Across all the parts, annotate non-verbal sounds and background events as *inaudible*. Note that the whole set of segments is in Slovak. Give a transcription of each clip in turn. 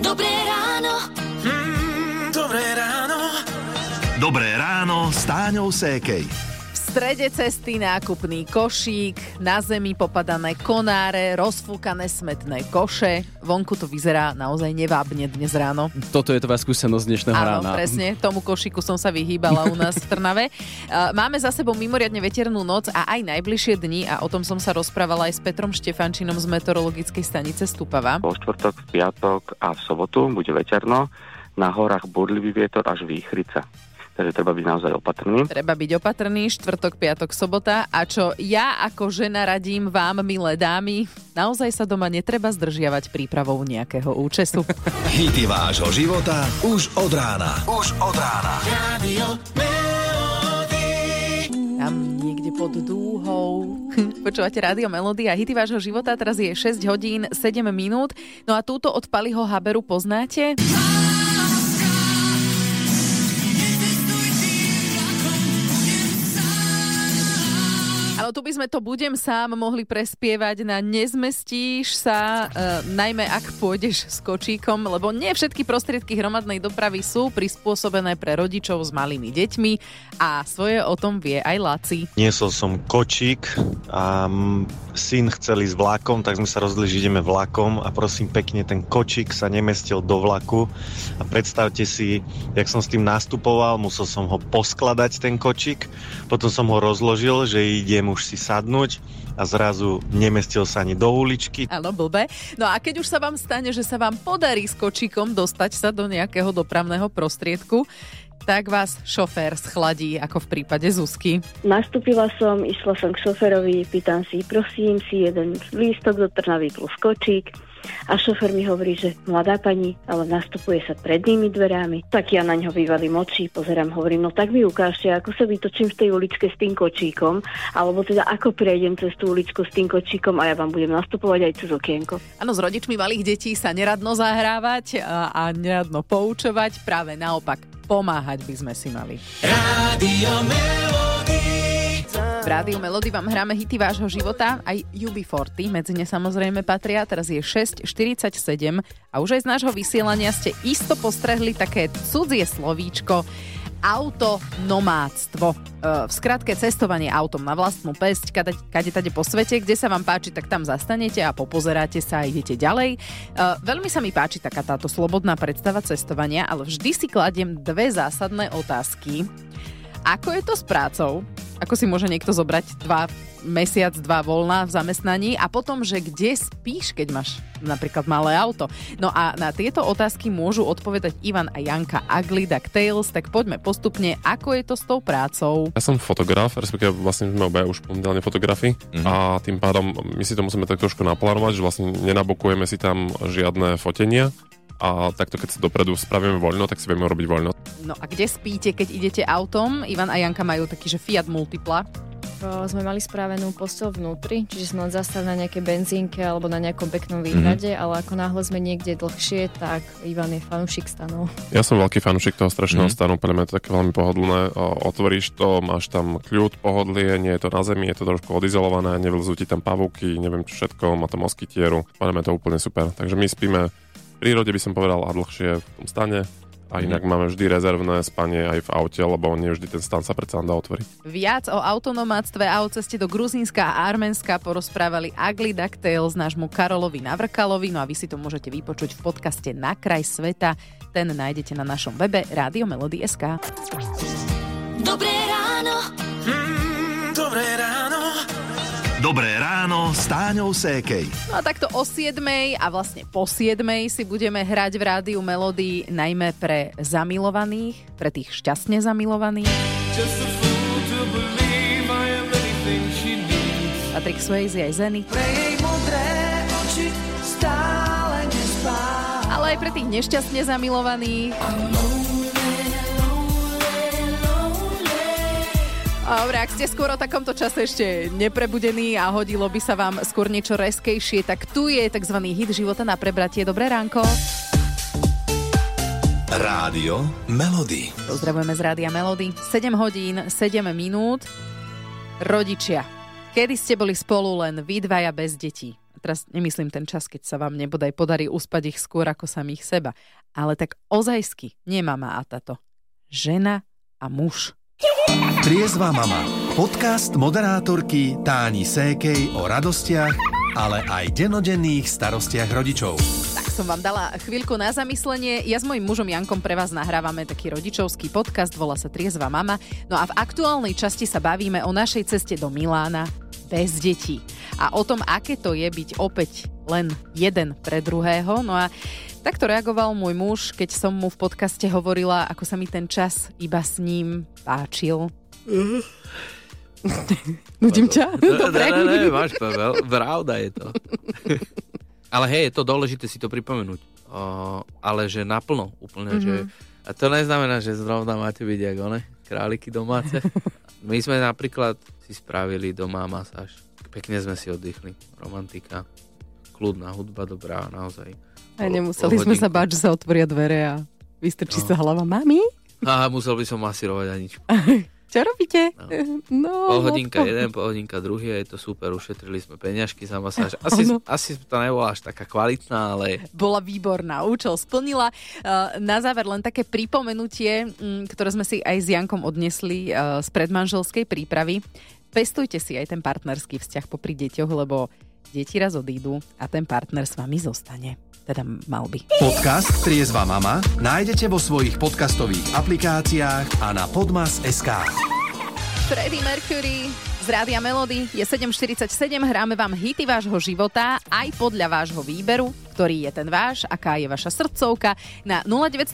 Dobré ráno. Mm, dobré ráno. Dobré ráno s Táňou Sékej. Strede cesty nákupný košík, na zemi popadané konáre, rozfúkané smetné koše. Vonku to vyzerá naozaj nevábne dnes ráno. Toto je tvoja skúsenosť dnešného Áno, rána. presne, tomu košíku som sa vyhýbala u nás v Trnave. *laughs* Máme za sebou mimoriadne veternú noc a aj najbližšie dni a o tom som sa rozprávala aj s Petrom Štefančinom z meteorologickej stanice Stupava. Po štvrtok, v piatok a v sobotu bude veterno. Na horách burlivý vietor až výchrica. Takže treba byť naozaj opatrný. Treba byť opatrný, štvrtok, piatok, sobota. A čo ja ako žena radím vám, milé dámy, naozaj sa doma netreba zdržiavať prípravou nejakého účesu. *laughs* Hity vášho života už od rána. Už od rána. Radio. Tam niekde pod dúhou. *laughs* Počúvate Rádio Melody a hity vášho života. Teraz je 6 hodín 7 minút. No a túto od Paliho Haberu poznáte? Ale tu by sme to budem sám mohli prespievať na nezmestíš sa, e, najmä ak pôjdeš s kočíkom, lebo nie všetky prostriedky hromadnej dopravy sú prispôsobené pre rodičov s malými deťmi a svoje o tom vie aj Laci. Niesol som kočík a syn chcel ísť vlakom, tak sme sa rozhodli, že ideme vlakom a prosím pekne, ten kočík sa nemestil do vlaku. A predstavte si, jak som s tým nastupoval, musel som ho poskladať ten kočík, potom som ho rozložil, že idem už si sadnúť a zrazu nemestil sa ani do uličky, Áno, blbe. No a keď už sa vám stane, že sa vám podarí s kočíkom dostať sa do nejakého dopravného prostriedku, tak vás šofér schladí, ako v prípade Zuzky. Nastúpila som, išla som k šoferovi, pýtam si, prosím si jeden lístok do Trnavy plus kočík. A šofer mi hovorí, že mladá pani, ale nastupuje sa prednými dverami. Tak ja na ňo vyvalím oči, pozerám, hovorím, no tak mi ukážte, ako sa vytočím v tej uličke s tým kočíkom, alebo teda ako prejdem cez tú uličku s tým kočíkom a ja vám budem nastupovať aj cez okienko. Áno, s rodičmi malých detí sa neradno zahrávať a, a neradno poučovať, práve naopak pomáhať by sme si mali. Radio Melody. V Rádiu Melody vám hráme hity vášho života, aj UB40, medzi ne samozrejme patria, teraz je 6.47 a už aj z nášho vysielania ste isto postrehli také cudzie slovíčko autonomádstvo. E, V skratke cestovanie autom na vlastnú pesť, kade, kade tade po svete, kde sa vám páči, tak tam zastanete a popozeráte sa a idete ďalej. E, Veľmi sa mi páči taká táto slobodná predstava cestovania, ale vždy si kladiem dve zásadné otázky. Ako je to s prácou? Ako si môže niekto zobrať dva mesiac, dva voľná v zamestnaní a potom, že kde spíš, keď máš napríklad malé auto. No a na tieto otázky môžu odpovedať Ivan a Janka Ugly Duck Tales, tak poďme postupne, ako je to s tou prácou. Ja som fotograf, respektíve vlastne sme obaja už momentálne fotografi Mhm. a tým pádom my si to musíme tak trošku naplánovať, že vlastne nenabokujeme si tam žiadne fotenia a takto keď sa dopredu spravíme voľno, tak si vieme urobiť voľno. No a kde spíte, keď idete autom? Ivan a Janka majú taký, že Fiat Multipla. O, sme mali spravenú postel vnútri, čiže sme len zastali na nejakej benzínke alebo na nejakom peknom Mhm. výhrade, mm-hmm. ale ako náhle sme niekde dlhšie, tak Ivan je fanúšik stanov. Ja som veľký fanúšik toho strašného Mhm. stanu, pre mňa je to také veľmi pohodlné. O, Otvoríš to, máš tam kľud, pohodlie, nie je to na zemi, je to trošku odizolované, nevylzú ti tam pavúky, neviem čo všetko, má to moskytieru. Je to úplne super. Takže my spíme v prírode by som povedal a dlhšie v tom stane. A inak máme vždy rezervné spanie aj v aute, lebo nie vždy ten stan sa predsa dá otvoriť. Viac o autonomátstve a o ceste do Gruzínska a Arménska porozprávali Ugly Duck Tales nášmu Karolovi Navrkalovi, no a vy si to môžete vypočuť v podcaste Na kraj sveta. Ten nájdete na našom webe Rádio Melody.sk. Dobré ráno. Mm, dobré ráno. Dobré ráno s Táňou Sékej. No a takto o 7 a vlastne po 7 si budeme hrať v rádiu Melody najmä pre zamilovaných, pre tých šťastne zamilovaných. I. Patrick Swayze aj Zeny. Jej modré oči stále nespá. Ale aj pre tých nešťastne zamilovaných. Dobre, ak ste skôr o takomto čase ešte neprebudení a hodilo by sa vám skôr niečo reskejšie, tak tu je tzv. hit života na prebratie. Dobré ránko. Rádio Melody. Pozdravujeme z Rádia Melody. 7 hodín, 7 minút. Rodičia, kedy ste boli spolu len vy dvaja bez detí? teraz nemyslím ten čas, keď sa vám nebodaj podarí uspať ich skôr ako samých seba, ale tak ozajsky, nie mama a tato. Žena a muž. Triezva mama. Podcast moderátorky Táni Sékej o radostiach, ale aj denodenných starostiach rodičov. Tak som vám dala chvíľku na zamyslenie. Ja s mojím mužom Jankom pre vás nahrávame taký rodičovský podcast, volá sa Triezva mama. No a v aktuálnej časti sa bavíme o našej ceste do Milána bez detí. A o tom, aké to je byť opäť len jeden pre druhého. No a takto reagoval môj muž, keď som mu v podcaste hovorila, ako sa mi ten čas iba s ním páčil. *laughs* Nudím ťa? Dobre. Ne, ne, ne, máš pravda, pravda je to. *laughs* ale hej, je to dôležité si to pripomenúť. O, ale že naplno úplne, mm-hmm. že a to neznamená, že zrovna máte byť ako one, králiky domáce. *laughs* My sme napríklad si spravili doma masáž. Pekne sme si oddychli. Romantika, kľudná hudba, dobrá, naozaj. A nemuseli sme sa báť, že sa otvoria dvere a vystrčí no. sa hlava. Mami? A musel by som masírovať Aničku. *laughs* Čo robíte? No, pol hodinka no, jeden, pol hodinka druhý, je to super, ušetrili sme peňažky za masáž. *laughs* Asi, asi to nebola až taká kvalitná, ale... Bola výborná, účel splnila. Na záver len také pripomenutie, ktoré sme si aj s Jankom odnesli z predmanželskej prípravy. Pestujte si aj ten partnerský vzťah popri deťoch, lebo deti raz odídu a ten partner s vami zostane teda mal by. Podcast Triezva mama nájdete vo svojich podcastových aplikáciách a na podmas.sk. Freddie Mercury z Rádia Melody je 7.47, hráme vám hity vášho života aj podľa vášho výberu, ktorý je ten váš, aká je vaša srdcovka. Na 0917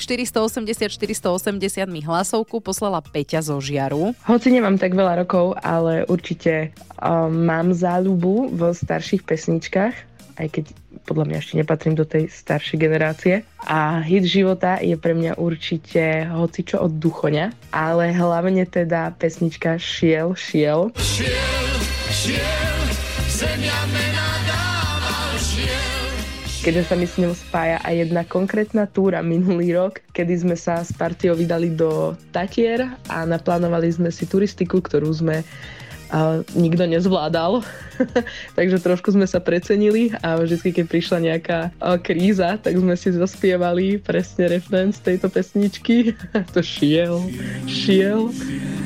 480 480 mi hlasovku poslala Peťa zo Žiaru. Hoci nemám tak veľa rokov, ale určite um, mám záľubu vo starších pesničkách, aj keď podľa mňa ešte nepatrím do tej staršej generácie. A hit života je pre mňa určite hocičo od Duchoňa, ale hlavne teda pesnička Šiel, šiel. Šiel, šiel, zemia mena keďže sa mi s ňou spája aj jedna konkrétna túra minulý rok, kedy sme sa s partiou vydali do Tatier a naplánovali sme si turistiku, ktorú sme a nikto nezvládal. *laughs* Takže trošku sme sa precenili a vždy, keď prišla nejaká kríza, tak sme si zaspievali presne refrén z tejto pesničky. *laughs* to šiel, šiel.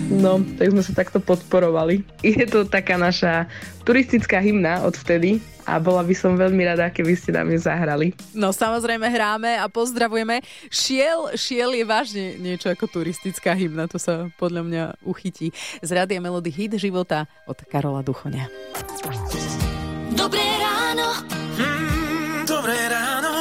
No, tak sme sa takto podporovali. Je to taká naša turistická hymna odvtedy a bola by som veľmi rada, keby ste nám ju zahrali. No samozrejme hráme a pozdravujeme. Šiel, šiel je vážne niečo ako turistická hymna, to sa podľa mňa uchytí. Z Rádia Melody Hit života od Karola Duchoňa. Dobré ráno. Mm, dobré ráno.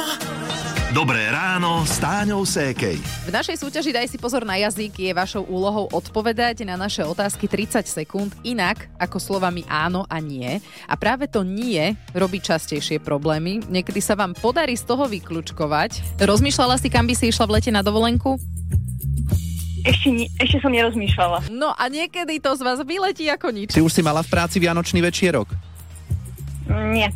Dobré ráno s Táňou Sékej. V našej súťaži Daj si pozor na jazyk je vašou úlohou odpovedať na naše otázky 30 sekúnd inak ako slovami áno a nie. A práve to nie robí častejšie problémy. Niekedy sa vám podarí z toho vyklúčkovať. Rozmýšľala si, kam by si išla v lete na dovolenku? Ešte, ešte som nerozmýšľala. No a niekedy to z vás vyletí ako nič. Ty už si mala v práci Vianočný večierok? Nie.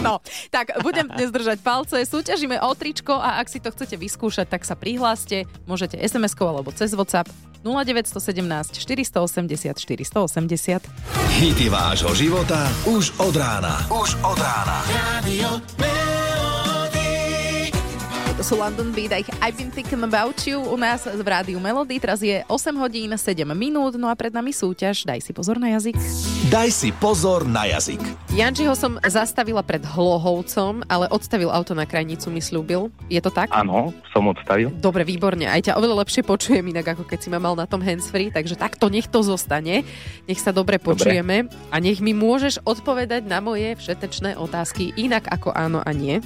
No, tak budem dnes držať palce, súťažíme o tričko a ak si to chcete vyskúšať, tak sa prihláste. Môžete SMS-kou alebo cez WhatsApp 0917 480 480. Hity vášho života už od rána. Už od rána. Radio to sú London Beat, I've been thinking about you u nás v rádiu Melody. Teraz je 8 hodín 7 minút, no a pred nami súťaž. Daj si pozor na jazyk. Daj si pozor na jazyk. Jančiho som zastavila pred Hlohovcom, ale odstavil auto na krajnicu, mi slúbil. Je to tak? Áno, som odstavil. Dobre, výborne. Aj ťa oveľa lepšie počujem inak, ako keď si ma mal na tom handsfree, takže takto nech to zostane. Nech sa dobre počujeme dobre. a nech mi môžeš odpovedať na moje všetečné otázky inak ako áno a nie.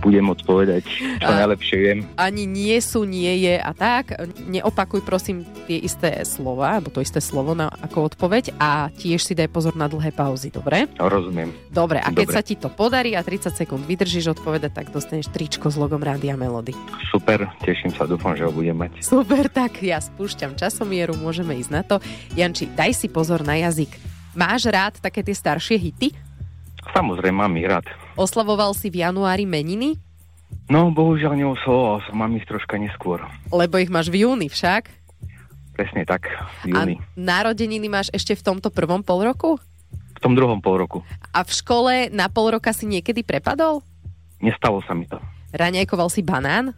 Budem odpovedať, čo a, najlepšie viem. Ani nie sú, nie je a tak. Neopakuj prosím tie isté slova, alebo to isté slovo na, ako odpoveď a tiež si daj pozor na dlhé pauzy, dobre? No, rozumiem. Dobre, a keď dobre. sa ti to podarí a 30 sekúnd vydržíš odpovedať, tak dostaneš tričko s logom Rádia Melody. Super, teším sa, dúfam, že ho budem mať. Super, tak ja spúšťam časomieru, môžeme ísť na to. Janči, daj si pozor na jazyk. Máš rád také tie staršie hity? Samozrejme, mám ich rád. Oslavoval si v januári meniny? No, bohužiaľ neoslavoval som, mám ich troška neskôr. Lebo ich máš v júni však? Presne tak, v júni. A narodeniny máš ešte v tomto prvom pol roku? v tom druhom pol roku. A v škole na pol roka si niekedy prepadol? Nestalo sa mi to. Raňajkoval si banán?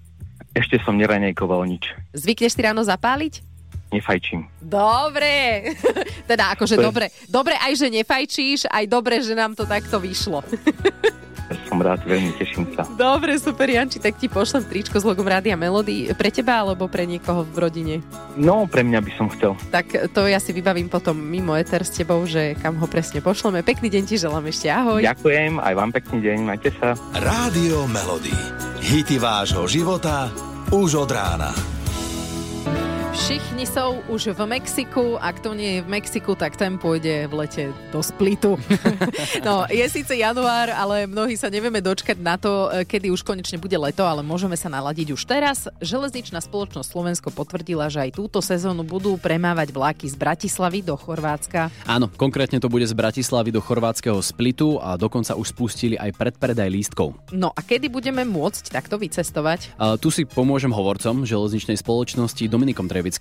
Ešte som neranejkoval nič. Zvykneš si ráno zapáliť? Nefajčím. Dobre. *laughs* teda akože To je- dobre. Dobre aj, že nefajčíš, aj dobre, že nám to takto vyšlo. Som rád, veľmi teším sa. dobre, super, Janči, tak ti pošlem tričko s logom Rádia Melody. Pre teba alebo pre niekoho v rodine? No, pre mňa by som chcel. Tak to ja si vybavím potom mimo eter s tebou, že kam ho presne pošleme. Pekný deň ti želám ešte, ahoj. Ďakujem, aj vám pekný deň, majte sa. Rádio Melody. Hity vášho života už od rána. Všichni sú už v Mexiku, ak to nie je v Mexiku, tak ten pôjde v lete do Splitu. *laughs* no, je síce január, ale mnohí sa nevieme dočkať na to, e, kedy už konečne bude leto, ale môžeme sa naladiť už teraz. Železničná spoločnosť Slovensko potvrdila, že aj túto sezónu budú premávať vlaky z Bratislavy do Chorvátska. Áno, konkrétne to bude z Bratislavy do chorvátskeho Splitu a dokonca už spustili aj predpredaj lístkov. No a kedy budeme môcť takto vycestovať? A tu si pomôžem hovorcom železničnej spoločnosti Dominikom Trevickým.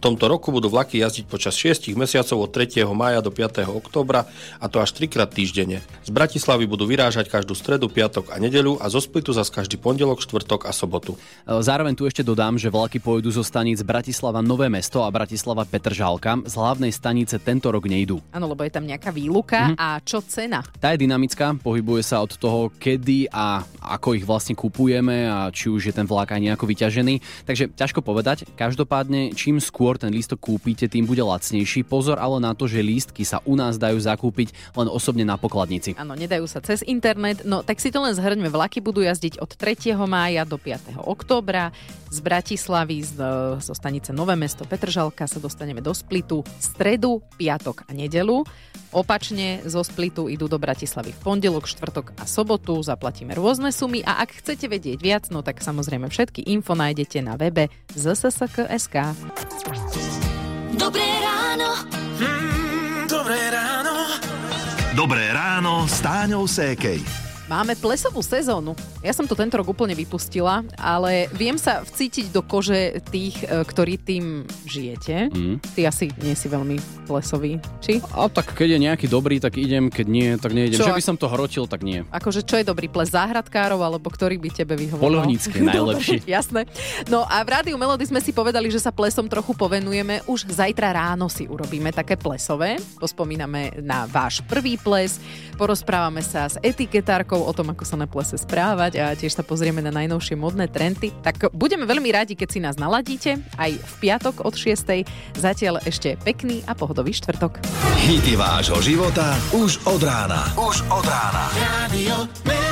V tomto roku budú vlaky jazdiť počas 6 mesiacov od 3. mája do 5. októbra a to až 3 krát týždenne. Z Bratislavy budú vyrážať každú stredu, piatok a nedeľu a zo Splitu zas každý pondelok, štvrtok a sobotu. E, Zároveň tu ešte dodám, že vlaky pôjdu zo staníc Bratislava Nové mesto a Bratislava Petržálka. Z hlavnej stanice tento rok nejdú. Áno, lebo je tam nejaká výluka. A čo cena? Tá je dynamická, pohybuje sa od toho, kedy a ako ich vlastne kupujeme a či už je ten vlak aj nejako vyťažený. Takže ťažko povedať. Každopádne, čím skôr ten lístok kúpite, tým bude lacnejší. Pozor ale na to, že lístky sa u nás dajú zakúpiť len osobne na pokladnici. Áno, nedajú sa cez internet. No tak si to len zhrňme. Vlaky budú jazdiť od 3. mája do 5. októbra. Z Bratislavy, z, zo stanice Nové mesto Petržalka sa dostaneme do Splitu stredu, piatok a nedelu. Opačne zo Splitu idú do Bratislavy v pondelok, štvrtok a sobotu. Zaplatíme rôzne sumy a ak chcete vedieť viac, no tak samozrejme všetky info nájdete na webe zssk.sk. Dobré ráno. Dobré ráno. Dobré ráno s Táňou Sékej. Máme plesovú sezónu. Ja som to tento rok úplne vypustila, ale viem sa vcítiť do kože tých, e, ktorí tým žijete. Mm. Ty asi nie si veľmi plesový, či? A tak keď je nejaký dobrý, tak idem, keď nie, tak nejdem. Čo? Že by som to hrotil, tak nie. Akože čo je dobrý ples záhradkárov, alebo ktorý by tebe vyhovoval? Poľovnícky *laughs* najlepší. *laughs* Jasné. No a v Rádiu Melody sme si povedali, že sa plesom trochu povenujeme. Už zajtra ráno si urobíme také plesové. Pospomíname na váš prvý ples, porozprávame sa s etiketárkou o tom, ako sa na plese správať a tiež sa pozrieme na najnovšie modné trendy. Tak budeme veľmi radi, keď si nás naladíte aj v piatok od 6. Zatiaľ ešte pekný a pohodový štvrtok. Hity vášho života už od rána. Už od rána. Radio